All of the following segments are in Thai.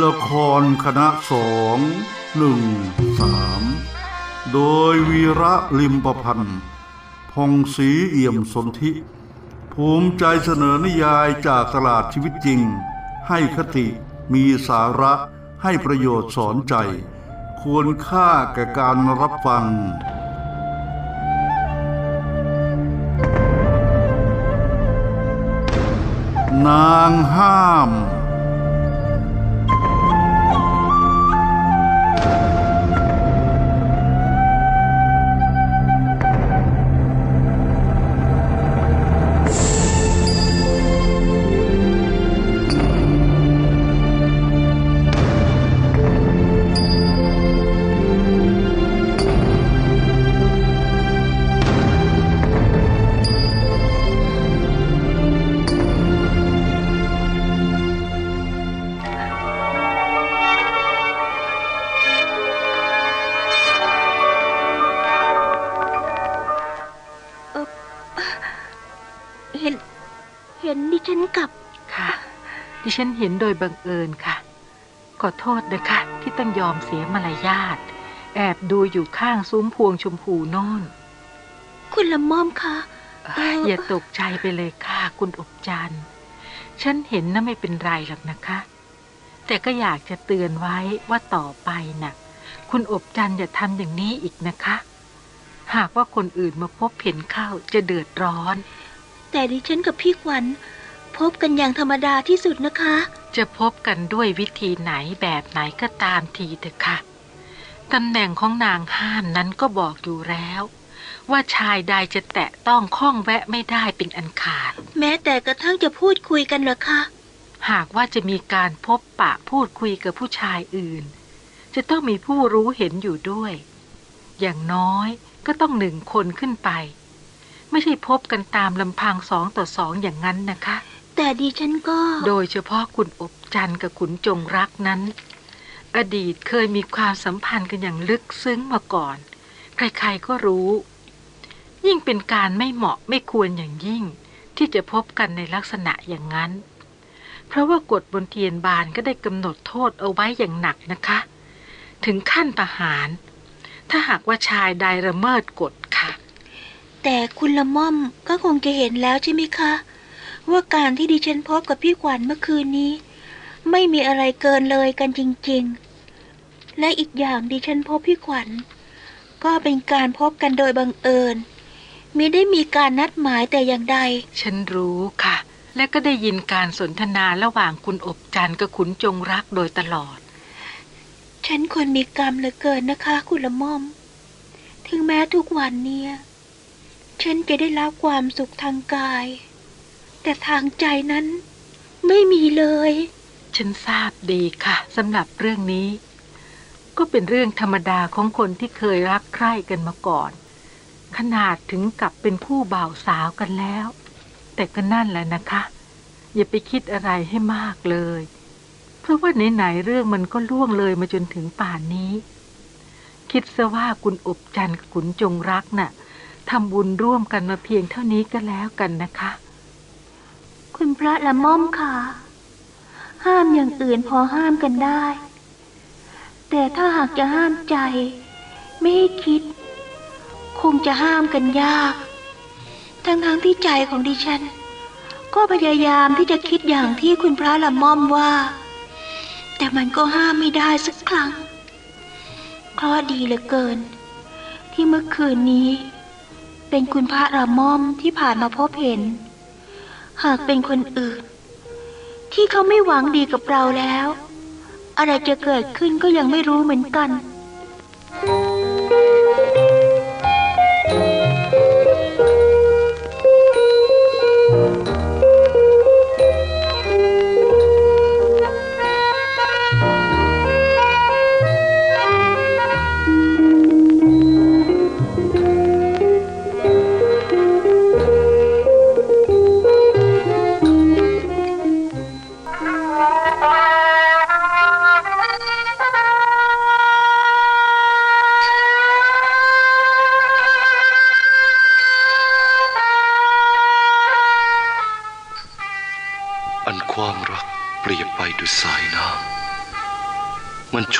ละครคณะสองหนึ่งสามโดยวีระลิมประพันธ์พงศรีเอี่ยมสนธิ ภูมิใจเสนอนิยายจากตลาดชีวิตจริง ให้คติมีสาระให้ประโยชน์สอนใจ ควรค่าแก่การรับฟัง นางห้าม ห็นโดยบังเอิญค่ะ ขอโทษนะคะที่ต้องยอมเสียมารยาทแอบดูอยู่ข้างซุ้มพวงชมพูโน่น คุณละม่อมคะเอ้ยเอ่อออย่าตกใจไปเลยค่ะ คุณอบจันทร์ฉันเห็นนะไม่เป็นไรหรอกนะคะ แต่ก็อยากจะเตือนไว้ว่าต่อไปน่ะ คุณอบจันทร์อย่าทำอย่างนี้อีกนะคะ หากว่าคนอื่นมาพบเห็นเข้าจะเดือดร้อน แต่ดิฉันกับพี่ขวัญ พบกันอย่างธรรมดาที่สุดนะคะ จะพบกันด้วยวิธีไหนแบบไหนก็ตามทีเถอะค่ะตำแหน่งของนางห้ามนั้นก็บอกอยู่แล้ว ว่าชายใดจะแตะต้องข้องแวะไม่ได้เป็นอันขาด แม้แต่กระทั่งจะพูดคุยกันเหรอคะหากว่าจะมีการพบปะพูดคุยกับผู้ชายอื่น จะต้องมีผู้รู้เห็นอยู่ด้วย อย่างน้อยก็ต้องหนึ่งคนขึ้นไป ไม่ใช่พบกันตามลำพังสองต่อสองอย่างนั้นนะคะ แต่ดิฉันก็ โดยเฉพาะคุณอบจันทร์กับขุนจงรักนั้น อดีตเคยมีความสัมพันธ์กันอย่างลึกซึ้งมาก่อน ใครๆก็รู้ ยิ่งเป็นการไม่เหมาะไม่ควรอย่างยิ่ง ที่จะพบกันในลักษณะอย่างนั้น เพราะว่ากฎบนเทียนบานก็ได้กำหนดโทษเอาไว้อย่างหนักนะคะ ถึงขั้นประหาร ถ้าหากว่าชายใดละเมิดกฎค่ะ แต่คุณละม่อมก็คงจะเห็นแล้วใช่ไหมคะ ว่าการที่ดิฉันพบกับพี่ขวัญเมื่อคืนนี้ ไม่มีอะไรเกินเลยกันจริง ๆ และอีกอย่างดิฉันพบพี่ขวัญ ก็เป็นการพบกันโดยบังเอิญมิได้มีการนัดหมายแต่อย่างใด ฉันรู้ค่ะ และก็ได้ยินการสนทนาระหว่างคุณอบจันทร์กับขุนจงรักโดยตลอด ฉันควรมีกรรมเหลือเกินนะคะ คุณละม่อม ถึงแม้ทุกวันเนี้ยฉันจะได้รับความสุขทางกาย แต่ทางใจนั้น ไม่มีเลย ฉันทราบดีค่ะสำหรับเรื่องนี้ ก็เป็นเรื่องธรรมดาของคนที่เคยรักใคร่กันมาก่อน ขนาดถึงกับเป็นคู่บ่าวสาวกันแล้ว แต่ก็นั่นแหละนะคะ อย่าไปคิดอะไรให้มากเลย เพราะว่าไหนๆเรื่องมันก็ล่วงเลยมาจนถึงป่านนี้ คิดซะว่าคุณอบจันทร์กับขุนจงรักน่ะทำบุญร่วมกันมาเพียงเท่านี้ก็แล้วกันนะคะ คุณพระละม่อมค่ะ ห้ามอย่างอื่นพอห้ามกันได้ แต่ถ้าหากจะห้ามใจ ไม่ให้คิด คงจะห้ามกันยาก ทั้งๆที่ใจของดิฉัน ก็พยายามที่จะคิดอย่างที่คุณพระละม่อมว่า แต่มันก็ห้ามไม่ได้สักครั้งเคราะดีเหลือเกิน ที่เมื่อคืนนี้ เป็นคุณพระละม่อมที่ผ่านมาพบเห็น หากเป็นคนอื่น ที่เขาไม่หวังดีกับเราแล้ว อะไรจะเกิดขึ้นก็ยังไม่รู้เหมือนกันอัน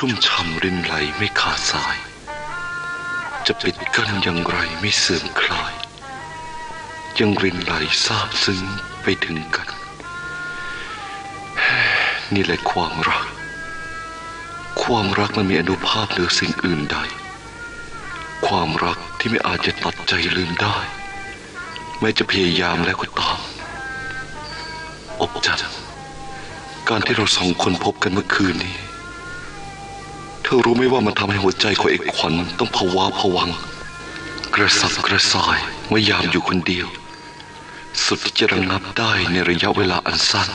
ชุ่มช่ำรินไหลไม่ขาดสาย จะปิดกั้นอย่างไรไม่เสื่อมคลาย ยังรินไหลซาบซึ้งไปถึงกัน นี่แหละความรัก ความรักมันมีอนุภาพเหนือสิ่งอื่นใด ความรักที่ไม่อาจจะตัดใจลืมได้ แม้จะพยายามแล้วก็ตาม อบจันทร์การที่เราสองคนพบกันเมื่อคืนนี้ อรู้ไหมว่ามันทำให้หัวใจของเอกขวัญต้องผวาผวัง กระสับกระส่ายเมื่อยามอยู่คนเดียว สุดที่จะระงับได้ในระยะเวลาอันสั้น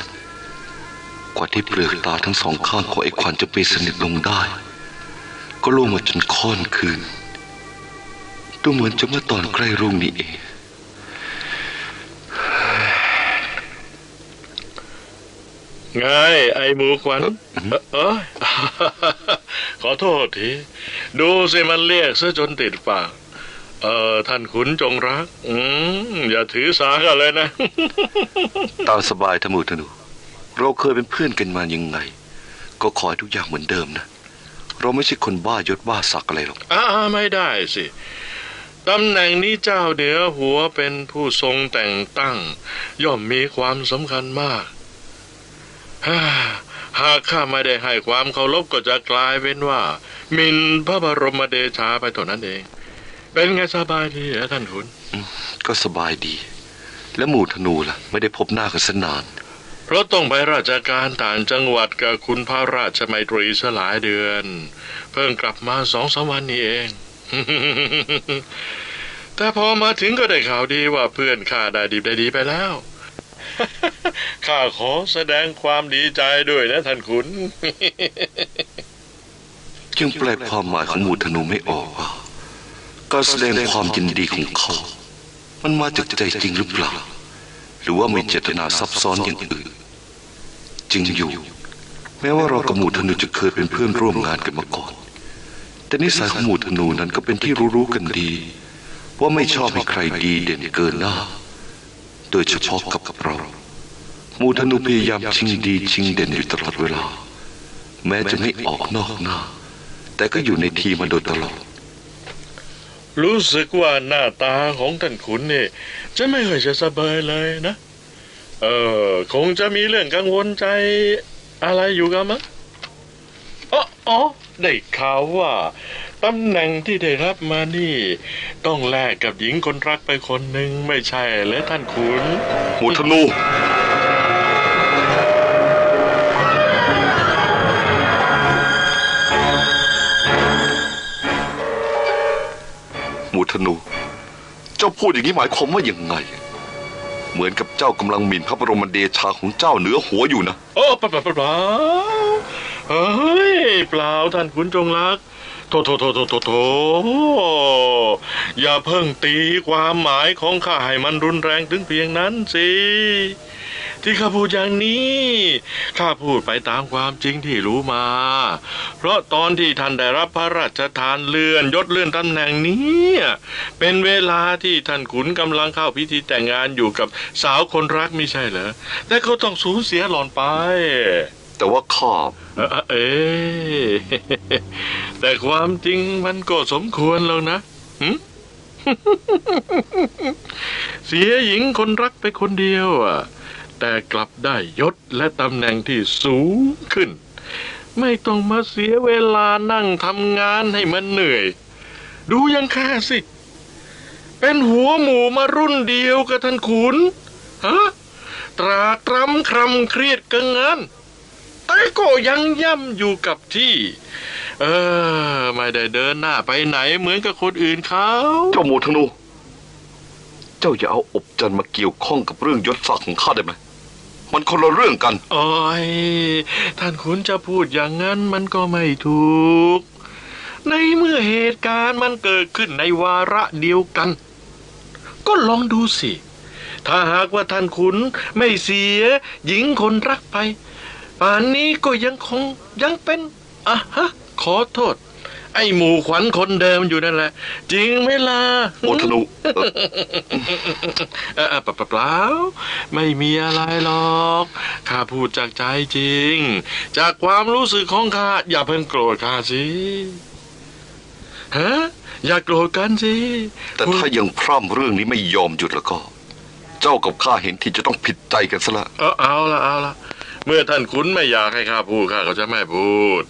กว่าที่เปลือกตาทั้งสองข้างของเอกขวัญจะไปสนิทลงได้ ก็ล่วงมาจนค่อนคืนดูเหมือนจะเมื่อตอนใกล้รุ่งนี้เอง ไงไอหมูขวัญเอ้อเอ้ยขอโทษที ดูสิมันเรียกซะจนติดปากเออท่านขุนจงรัก อืมอย่าถือสากันเลยนะ ตามสบายทมูธนู เราเคยเป็นเพื่อนกันมายังไง ก็ขอให้ทุกอย่างเหมือนเดิมนะ เราไม่ใช่คนบ้ายศบ้าศักดิ์อะไรหรอกอ่าไม่ได้สิตำแหน่งนี้เจ้าเหนือหัวเป็นผู้ทรงแต่งตั้ง ย่อมมีความสำคัญมากฮ่า หากข้าไม่ได้ให้ความเคารพก็จะกลายเป็นว่าหมินพระบรมเดชาไปเท่านั้นเอง เป็นไงสบายดีเหรอท่านขุนก็สบายดี และหมู่ธนูล่ะ ไม่ได้พบหน้ากันสนาน เพราะต้องไปราชการต่างจังหวัดกับคุณพระราชมัยตรีสหลายเดือน เพิ่งกลับมาสองสามวันนี้เอง แต่พอมาถึงก็ได้ข่าวดีว่าเพื่อนข้าได้ดีได้ดีไปแล้ว ข้าขอแสดงความดีใจด้วยนะท่านขุน ยังแปลความหมายของหมูธนูไม่ออกว่าการแสดงความยินดีของเขา มันมาจากใจจริงหรือเปล่า หรือว่ามีเจตนาซับซ้อนอย่างอื่น จริงอยู่ แม้ว่าเรากับหมูธนูจะเคยเป็นเพื่อนร่วมงานกันมาก่อน แต่นิสัยของหมูธนูนั้นก็เป็นที่รู้ๆกันดี ว่าไม่ชอบให้ใครดีเด่นเกินหน้า โดยเฉพาะกับเรา มูธนูพยายามชิงดีชิงเด่นอยู่ตลอดเวลา แม้จะไม่ออกนอกหน้า แต่ก็อยู่ในทีมาโดยตลอด รู้สึกว่าหน้าตาของท่านขุนนี่จะไม่ค่อยจะสบายเลยนะ เออคงจะมีเรื่องกังวลใจอะไรอยู่กันมั้งอ๋ออ๋อได้ข่าวว่า ตำแหน่งที่ได้รับมานี่ ต้องแลกกับหญิงคนรักไปคนหนึ่งไม่ใช่และท่านขุนหมู่ธนู หมู่ธนู เจ้าพูดอย่างนี้หมายความว่าอย่างไง เหมือนกับเจ้ากำลังหมิ่นพระบรมเดชาของเจ้าเหนือหัวอยู่นะ โอ้เปล่าเปล่าเปล่าเฮ้ยเปล่าท่านขุนจงรัก โถโถโถโถโถโถอย่าเพิ่งตีความหมายของข้าให้มันรุนแรงถึงเพียงนั้นสิ ที่ข้าพูดอย่างนี้ข้าพูดไปตามความจริงที่รู้มา เพราะตอนที่ท่านได้รับพระราชทานเลื่อนยศเลื่อนตำแหน่งนี้เป็นเวลาที่ท่านขุนกำลังเข้าพิธีแต่งงานอยู่กับสาวคนรักไม่ใช่เหรอแต่เขาต้องสูญเสียหล่อนไป แต่ว่าข้าเอ่อเอ๊แต่ความจริงมันก็สมควรแล้วนะเสียหญิงคนรักไปคนเดียวอะแต่กลับได้ยศและตำแหน่งที่สูงขึ้น ไม่ต้องมาเสียเวลานั่งทำงานให้มันเหนื่อย ดูยังข้าสิ เป็นหัวหมูมารุ่นเดียวกับท่านขุนฮะตรากตรำครำเครียดกันงาน แต่ก็ยังย่ำอยู่กับที่ เออ ไม่ได้เดินหน้าไปไหนเหมือนกับคนอื่นเขาเจ้าหมู่ธนู เจ้าอย่าเอาอบจันทร์มาเกี่ยวข้องกับเรื่องยศศักดิ์ของข้าได้ไหมมันคนละเรื่องกันโอ้ยท่านคุณจะพูดอย่างนั้นมันก็ไม่ถูก ในเมื่อเหตุการณ์มันเกิดขึ้นในวาระเดียวกัน ก็ลองดูสิ ถ้าหากว่าท่านขุนไม่เสียหญิงคนรักไป ป่านนี้ก็ยังคงยังเป็นอะฮะ ขอโทษ ไอไอ้หมู่ขวัญคนเดิมอยู่นั่นแหละ จริงไหมล่ะโอธนุเอ่อเออเปล่าเปล่าไม่มีอะไรหรอกข้าพูดจากใจจริง จากความรู้สึกของข้าอย่าเพิ่งโกรธข้าสิฮะอย่าโกรธกันสิ แต่ถ้ายังพร่ำเรื่องนี้ไม่ยอมหยุดแล้วก็ เจ้ากับข้าเห็นที่จะต้องผิดใจกันซะละ เออเอาละเอาละ เมื่อท่านขุนไม่อยากให้ข้าพูดข้าก็จะไม่พูด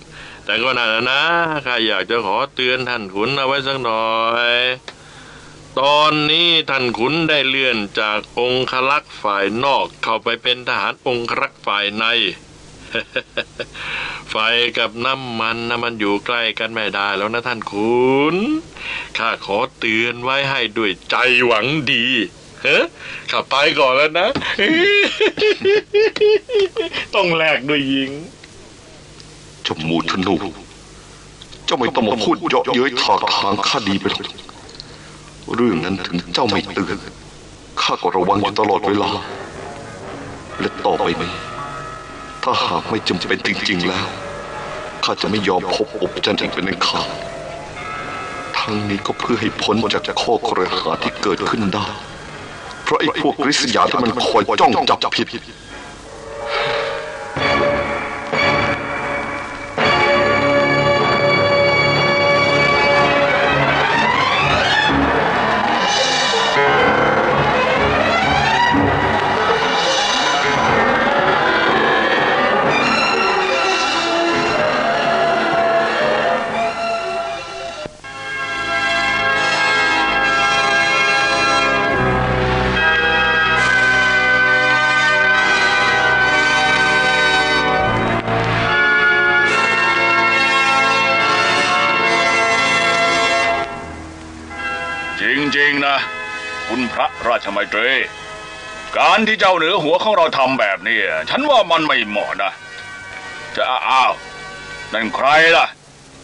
แต่ก็นั่นนะข้าอยากจะขอเตือนท่านขุนเอาไว้สักหน่อย ตอนนี้ท่านขุนได้เลื่อนจากองคลักษ์ฝ่ายนอกเข้าไปเป็นทหารองครักษ์ฝ่ายใน ไฟกับน้ำมันนะมันอยู่ใกล้กันไม่ได้แล้วนะท่านขุนข้าขอเตือนไว้ให้ด้วยใจหวังดี เฮ้ข้าไปก่อนแล้วนะ ต้องแลกด้วยยิงเจ้ามูธนูเจ้าไม่ต้องมาพูดเยาะเย้ยถากทางข้าดีไปหรอกเรื่องนั้นถึงเจ้าไม่เตือนข้าก็ระวังอยู่ตลอดเวลา และต่อไปนี้ถ้าหากไม่จำเป็นจริง ๆ แล้วข้าจะไม่ยอมพบอบจันทร์อีกเป็นอันขาดทั้งนี้ก็เพื่อให้พ้นจากข้อกระหาที่เกิดขึ้นได้ เพราะไอ้พวกกริษยาที่มันคอยจ้องจับผิด ริงๆนะ คุณพระราชมัยตรีการที่เจ้าเหนือหัวของเราทำแบบนี้ฉันว่ามันไม่เหมาะนะ จะอ้าวนั่นใครล่ะ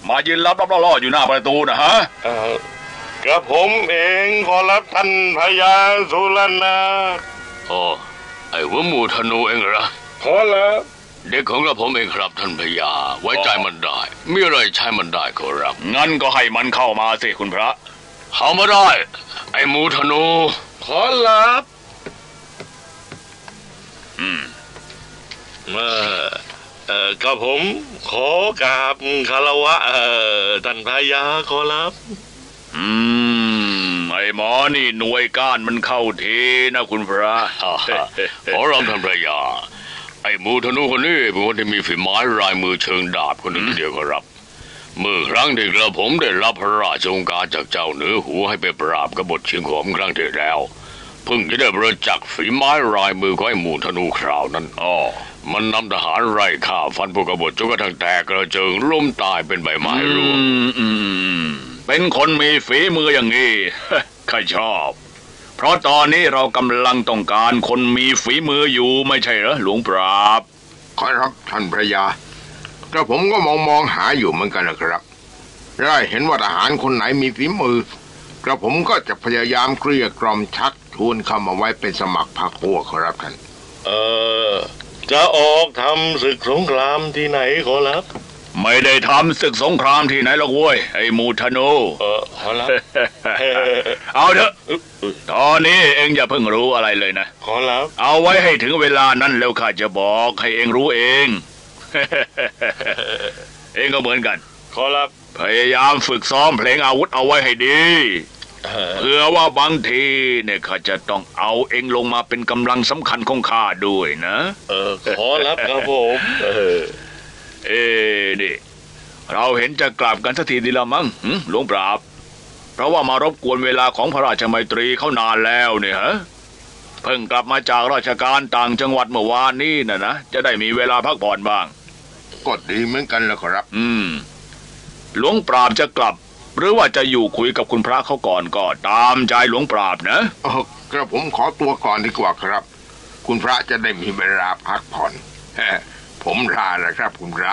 มายืนรับรับล่อๆอยู่หน้าประตูนะฮะเอ่อกระผมเองขอรับท่านพญาสุรนาอ๋อไอ้หัวหมูธนูเองเหรอขอรับเด็กของกระผมเองครับท่านพญาไว้ใจมันได้ มีอะไรใช้มันได้ขอรับงั้นก็ให้มันเข้ามาสิคุณพระ เข้ามาได้ ไอ้หมูธนู ขอรับอืมเอ่อเอ่อกระผมขอกราบคารวะ เอ่อท่านพญาขอรับ อืมไอ้หมอนี่หน่วยก้านมันเข้าทีนะคุณพระฮ่าฮ่าขอรับท่านพญาไอ้หมูธนูคนนี้เป็นคนที่มีฝีไม้ลายมือเชิงดาบคนหนึ่งทีเดียวขอรับ เมื่อครั้งที่กระผมได้รับพระราชโองการจากเจ้าเหนือหัวให้ไปปราบกบฏเชียงขอมครั้งที่แล้วเพิ่งจะได้ประจักษ์ฝีไม้ลายมือของไอ้หมูธนูคราวนั้นอ๋อมันนำทหารไล่ฆ่าฟันพวกกบฏจนกระทั่งแตกกระเจิงล้มตายเป็นใบไม้ร่วงอืมอืมอืมเป็นคนมีฝีมืออย่างนี้ข้าชอบ เพราะตอนนี้เรากำลังต้องการคนมีฝีมืออยู่ไม่ใช่เหรอหลวงปราบขอรับท่านพระยา กระผมก็มองมองหาอยู่เหมือนกันนะครับได้เห็นว่าทหารคนไหนมีฝีมือกระผมก็จะพยายามเกลี้ยกล่อมชักชวนเข้ามาไว้เป็นสมัครพรรคพวกครับท่านเอ่อจะออกทำศึกสงครามที่ไหนขอรับ ไม่ได้ทำศึกสงครามที่ไหนหรอกเว้ยไอ้มูธนูเออขอรับเอาเถอะตอนนี้เองอย่าเพิ่งรู้อะไรเลยนะ ขอรับ เอาไว้ให้ถึงเวลานั้นแล้วข้าจะบอกให้เองรู้เอง เองก็เหมือนกัน ขอรับ พยายามฝึกซ้อมเพลงอาวุธเอาไว้ให้ดีเออเพื่อว่าบางทีเนี่ยข้าจะต้องเอาเองลงมาเป็นกำลังสำคัญของข้าด้วยนะ เออ ขอรับครับผมเออเอ้นี่เราเห็นจะกลับกันสักทีดีละมั้งหึหลวงปราบ เพราะว่ามารบกวนเวลาของพระราชมัยตรีเขานานแล้วเนี่ยฮะเพิ่งกลับมาจากราชการต่างจังหวัดเมื่อวานนี้นะนะ จะได้มีเวลาพักผ่อนบ้าง ก็ดีเหมือนกันแหละครับ อืม หลวงปราบจะกลับ หรือว่าจะอยู่คุยกับคุณพระเขาก่อนก็ตามใจหลวงปราบนะเออกระผมขอตัวก่อนดีกว่าครับ คุณพระจะได้มีเวลาพักผ่อนแฮะผมลาแล้วครับ คุณพระ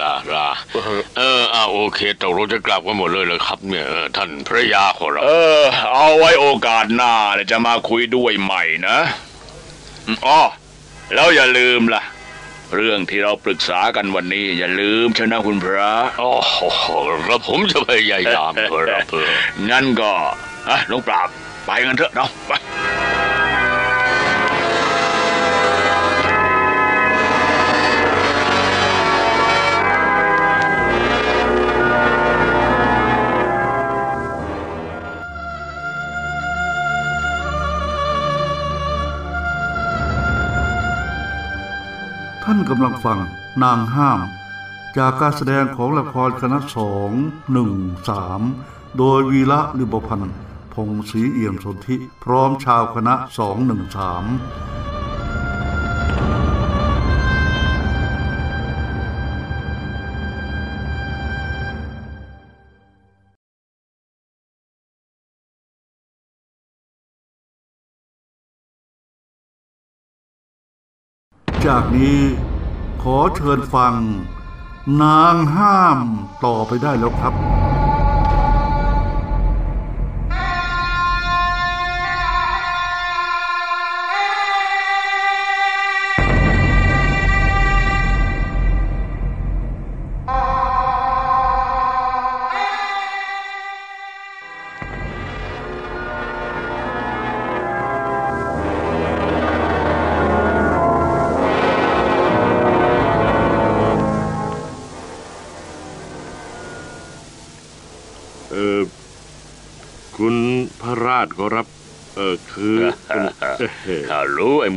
ลาลาเอออ่าโอเคตกลงจะกลับกันหมดเลยเหรอครับ เนี่ยเออท่านพระยาขอรับเออ เอาไว้โอกาสหน้าเนี่ยจะมาคุยด้วยใหม่นะอืมอ๋อแล้วอย่าลืมล่ะ เรื่องที่เราปรึกษากันวันนี้ อย่าลืมเชยวนะคุณพระโอ้โหกระผมจะพยายามครับเพื่องั้นก็อะหลวงปราบไปกันเถอะเนาะไป ฟัง นางห้าม จากการแสดงของละครคณะสองหนึ่งสามโดยวีระลิบพันธ์พงศรีเอี่ยมสนธิพร้อมชาวคณะสองหนึ่งสามจากนี้ ขอเชิญฟัง นางห้ามต่อไปได้แล้วครับ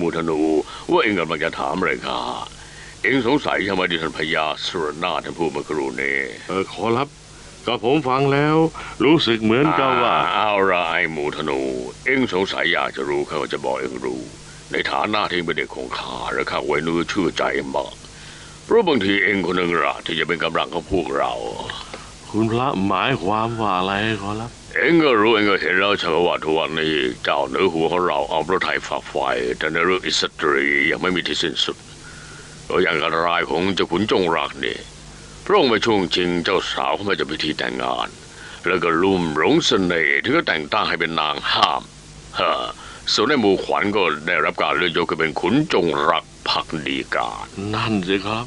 มูธนู ว่าเองกำลังจะถามอะไรข้าเองสงสัยใช่ไหมที่ท่านพญาสุรนาถท่านพูดเมื่อครู่นี้เออขอรับก็ผมฟังแล้ว รู้สึกเหมือนกับว่าอ่เอาละไอ้หมูธนู เองสงสัยอยากจะรู้ข้าก็จะบอกเองรู้ ในฐานะที่เองเป็นเด็กของข้าและข้าไว้เนื้อเชื่อใจเองมากเพราะบางทีเองคนหนึ่งละที่จะเป็นกำลังของพวกเรา คุณพระหมายความว่าอะไรขอรับ เองก็รู้เองก็เห็นแล้วใช่ไหมว่าทุกวันนี้เจ้าเนื้อหัวของเราเอาพระไทยฝักไฟแต่ในเรื่องอิสตรียังไม่มีที่สิ้นสุดตัวอย่างการรายของเจ้าขุนจงรักนี่พระองค์ไปช่วงชิงเจ้าสาวเข้ามาจะพิธีแต่งงาน แล้วก็ลุ่มหลงเสน่ห์ถึงก็แต่งตั้งให้เป็นนางห้ามฮะส่วนในหมู่ขวัญก็ได้รับการเลือกยกให้เป็นขุนจงรักพักดีการ นั่นสิครับ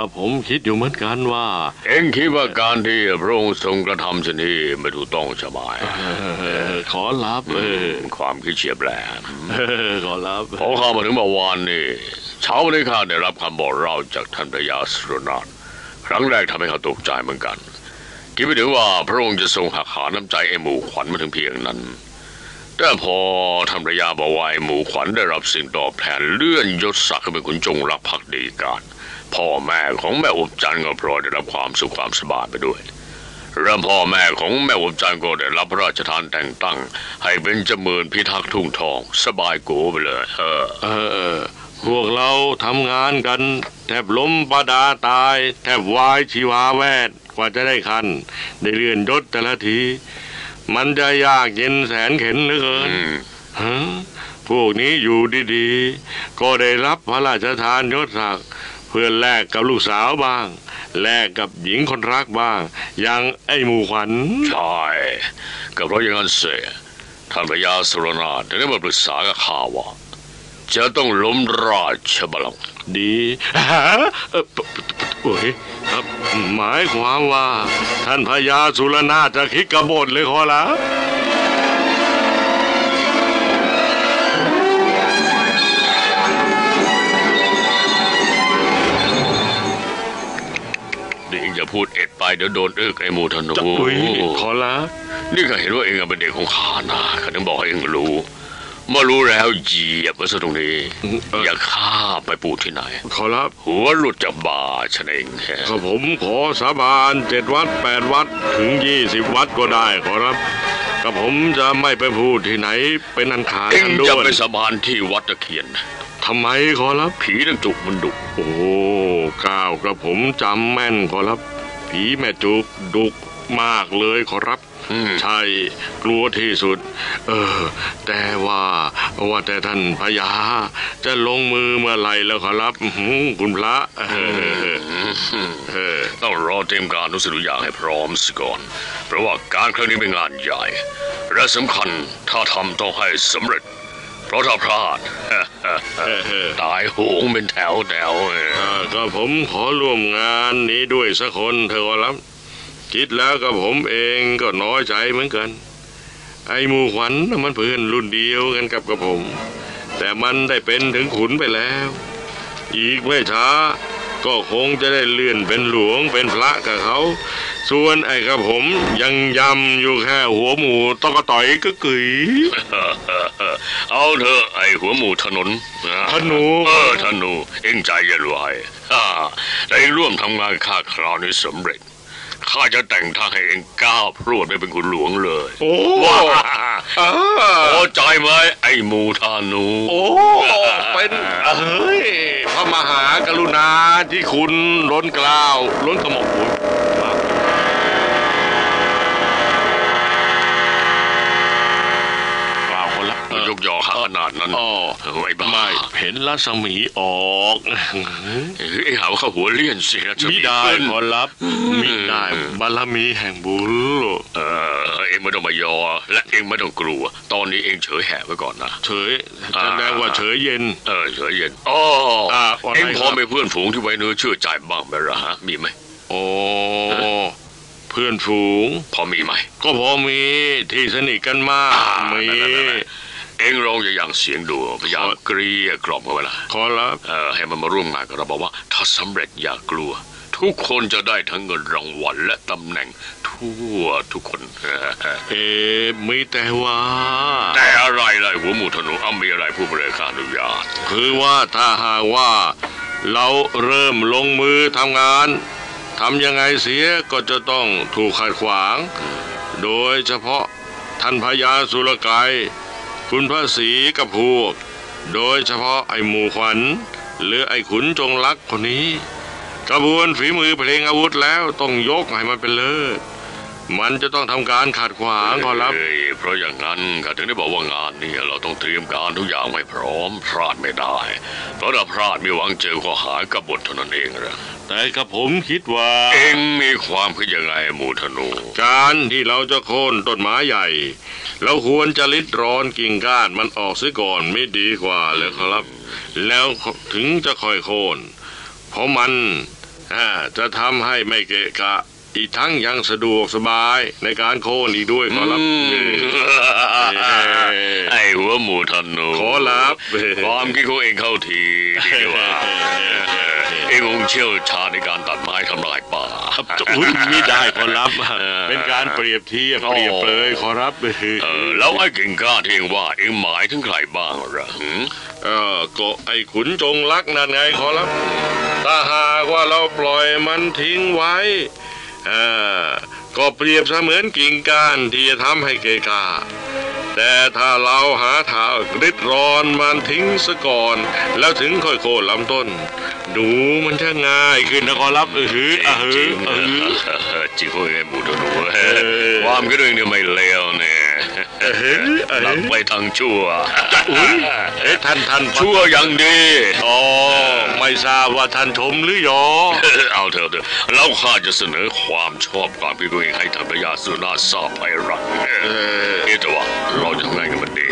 ก็ผมคิดอยู่เหมือนกันว่า เองคิดว่าการที่พระองค์ทรงกระทำเช่นนี้ไม่ถูกต้องใช่ไหมเออขอรับเออความคิดเฉียบแหลมเออขอรับพอเข้ามาถึงเมื่อวานนี่เช้าวันนี้ข้าได้รับคำบอกเล่าจากท่านพระยาสุรนาถครั้งแรกทำให้ข้าตกใจเหมือนกัน คิดไม่ถึงว่าพระองค์จะทรงหักหาน้ำใจไอ้หมูขวัญมาถึงเพียงนั้นแต่พอท่านพระยาบอกว่าไอ้หมูขวัญได้รับสิ่งตอบแทนเลื่อนยศศักดิ์ให้เป็นขุนจงรักภักดีการ พ่อแม่ของแม่อุบจันทร์ก็พลอยได้รับความสุขความสบายไปด้วยและพ่อแม่ของแม่อุบจันทร์ก็ได้รับพระราชทานแต่งตั้ง ให้เป็นเจาเมินพิทักษ์ทุ่งทอง สบายโกไปเลย เออ เออ พวกเราทำงานกัน แทบล้มประดาตาย แทบวายชีวาแวดกว่าจะได้คัน ได้เลื่อนยศแต่ละที มันจะยากเย็นแสนเข็นเหลือเกินอืมฮะพวกนี้อยู่ดีๆ ก็ได้รับพระราชทานยศศักดิ์ เพื่อแลกกับลูกสาวบ้าง แลกกับหญิงคนรักบ้าง อย่างไอ้หมูขวัญใช่ก็เพราะอย่างนั้นเสียท่านพระยาสุรนาถได้มาปรึกษากับข้าว่าจะต้องล้มราชบัลลังก์ดีฮะเอ่อปปโอ้ยครับหมายความว่า ท่านพญาสุรนาถจะคิดกบฏเลยขอรับ องอย่าพูดเอ็ดไปเดี๋ยวโดนอึกไอ้หมูธนูจะอุ้ยขอรับนี่ข้าเห็นว่าเองเป็นเด็กของข้านะข้าถึงบอกให้เองรู้เมื่อรู้แล้วเหยียบไว้ซะตรงนี้เอ่ออย่าข้ามไปปูที่ไหน ขอรับ หัวหลุดจากบ่าฉันเองข้าผมขอสาบานเจ็ดวัดแปดวัดถึงยี่สิบวัดก็ได้ขอรับกับผมจะไม่ไปพูดที่ไหนเป็นอันขาดเองกันด้จะวยไปสาบานที่วัดตะเคียน ทำไมขอรับผีนั่นจุกมันดุโอ้ก้าวกระผมจำแม่นขอรับ ผีแม่จุกดุกมากเลยขอรับอืมใช่กลัวที่สุด เออ แต่ว่าว่าแต่ท่านพญาจะลงมือเมื่อไหร่แล้วขอรับอื้อหือคุณพระเออเออต้องรอเตรียมการทุกสิ่งทุกอย่างให้พร้อมสิก่อน เพราะว่าการครั้งนี้เป็นงานใหญ่ และสำคัญถ้าทำต้องให้สำเร็จ เพราะถ้าพลาด ตายโหงเป็นแถวแถวเอออ่าก็ผมขอร่วมงานนี้ด้วยสักคนเถอะขอรับ คิดแล้วก็ผมเองก็น้อยใจเหมือนกัน ไอ้หมูขวัญน่ะมันเพื่อนรุ่นเดียวกันกับกับผม แต่มันได้เป็นถึงขุนไปแล้ว อีกไม่ช้า ก็คงจะได้เลื่อนเป็นหลวงเป็นพระกับเขา ส่วนไอ้กับผมยังยำอยู่แค่หัวหมูตอกกระต่อยก็กึ๋ยเอาเถอะไอหัวหมูถนนนะธนูเออธนู เอ็งใจเย็นไว้ฮ่าแต่เอ็งร่วมทำงานข้าคราวนี้สำเร็จข้าจะแต่งทางให้เอ็งก้าวพรวดไปเป็นคุณหลวงเลย โอ้ว้าอ่าพอใจไหมไอหมูธนู โอ้ เป็นเฮ้ย พระมหากรุณาที่คุณล้นเกล้าวล้นกระหม่อมผมเปล่าคนละ ยกยอข้าขนาดนั้น อ๋อไอ้บ้าไม่เห็นรัศมีออกเฮ้ยไอ้หาว่าข้าหัวเลี่ยนสินะจะมิได้ขึ้นขอรับมิได้บารมีแห่งบุญเออเอ็งไม่ต้องมายอ และเอ็งไม่ต้องกลัว ตอนนี้เอ็งเฉยแหะไว้ก่อนนะ เฉยแสดงว่าเฉยเย็น เออเฉยเย็นอ๋ออ่าว่าไงเอ็งพอครับมีเพื่อนฝูงที่ไว้เนื้อเชื่อใจบ้างไหมล่ะฮะมีไหมโอ้เพื่อนฝูง พอมีไหม ก็พอมีที่สนิทกันมากอ่ามีนั่นๆๆ เอ็งลองอย่าอย่างเสียงดูพยายามเกลียกล่อมกันไว้ละขอรับเออให้มันมาร่วมงานกับเราบอกว่า ถ้าสำเร็จอย่ากลัว ทุกคนจะได้ทั้งเงินรางวัลและตำแหน่ง ทั่วทุกคน เอ๊ะมีแต่ว่า แต่อะไรเลยหัวหมูธนูเอามีอะไรผู้บริการอนุญาตคือว่าถ้าหากว่า เราเริ่มลงมือทำงานทำยังไงเสียก็จะต้องถูกขัดขวาง โดยเฉพาะท่านพญาสุรกาย คุณพระศรีกับพวก โดยเฉพาะไอ้หมูขวัญ หรือไอ้ขุนจงรักคนนี้ กระบวนฝีมือเพลงอาวุธแล้วต้องยกให้มันเป็นเลิศ มันจะต้องทำการขัดขวางขอรับเอ้ยเพราะอย่างนั้นก็ถึงได้บอกว่างานนี้เราต้องเตรียมการทุกอย่างให้พร้อมพลาดไม่ได้ เพราะถ้าพลาดมีหวังเจอข้อหากบฏเท่านั้นเองนะแต่กับผมคิดว่า เองมีความคิดยังไงหมูธนู การที่เราจะโค่นต้นไม้ใหญ่ เราควรจะลิดร้อนกิ่งก้านมันออกเสียก่อนไม่ดีกว่าเลยครับ แล้วถึงจะค่อยโค่นเพราะมันอ่าจะทำให้ไม่เกะกะ อีกทั้งยังสะดวกสบายในการโค่นอีกด้วยขอรับอืมไอ้หัวหมูธนูขอรับความคิดของเองเข้าทีดีกว่า เองคงเชี่ยวชาญในการตัดไม้ทำลายป่าอุ้ยไม่ได้ขอรับ เป็นการเปรียบเทียบเปรียบเลยขอรับเออแล้วไอ้กิ่งก้านที่เองว่าเองหมายถึงใครบ้างเหรอหืมเออก็ไอ้ขุนจงรักนั่นไงขอรับถ้าหากว่าเราปล่อยมันทิ้งไว้เออ ก็เปรียบเสมือนกิ่งก้านที่จะทำให้เกะกะแต่ถ้าเราหาทางริดรอนมันทิ้งซะก่อน แล้วถึงค่อยโค่นลำต้น ดูมันจะง่ายขึ้นนะขอรับเออหือเออหืจริองเออหือจริงของเองหมูธนูอความคิดเองเนี่ยไม่เลวเนี่ยเออ หือเออหลัหืกอไปทางชั่วอุ้ยเอ๊ะท่านท่านชั่วอย่างดีอ๋อไม่ทราบว่าท่านชมหรือยอ เอาเถอะเถอะแล้วข้าจะเสนอความชอบความคิดของเองให้ท่านพระยาสุนาทราบไปรักเอ๊ะแต่ว่าเราจะทำไงกันมันดี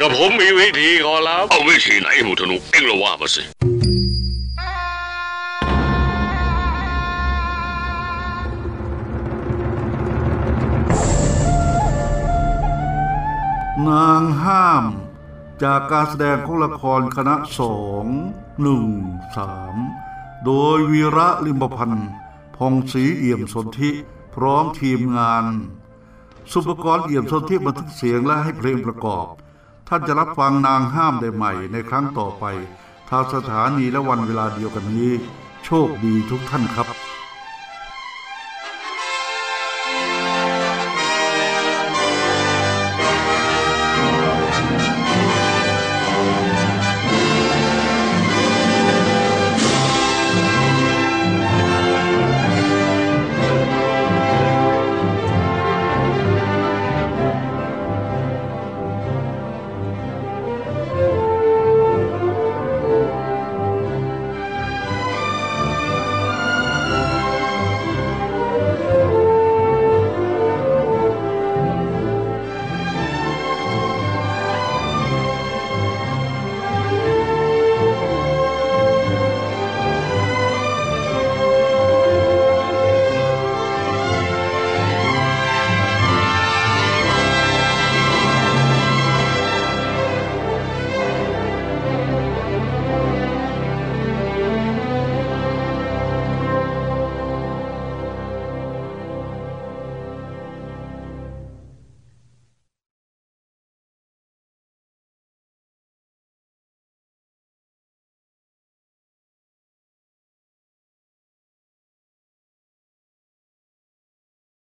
ก็ผมมีวิธีขอรับเอาวิธีไหนหมูธนูเอ็งละว่ามาสิ นางห้าม จากการแสดงของละครคณะสองหนึ่งสามโดยวีระลิมพันธ์พงศรีเอี่ยมสนธิพร้อมทีมงาน สุปกรณ์เอี่ยมสนธิบันทึกเสียงและให้เพลงประกอบ ท่านจะรับฟังนางห้ามได้ใหม่ในครั้งต่อไป ทางสถานีและวันเวลาเดียวกันนี้ โชคดีทุกท่านครับ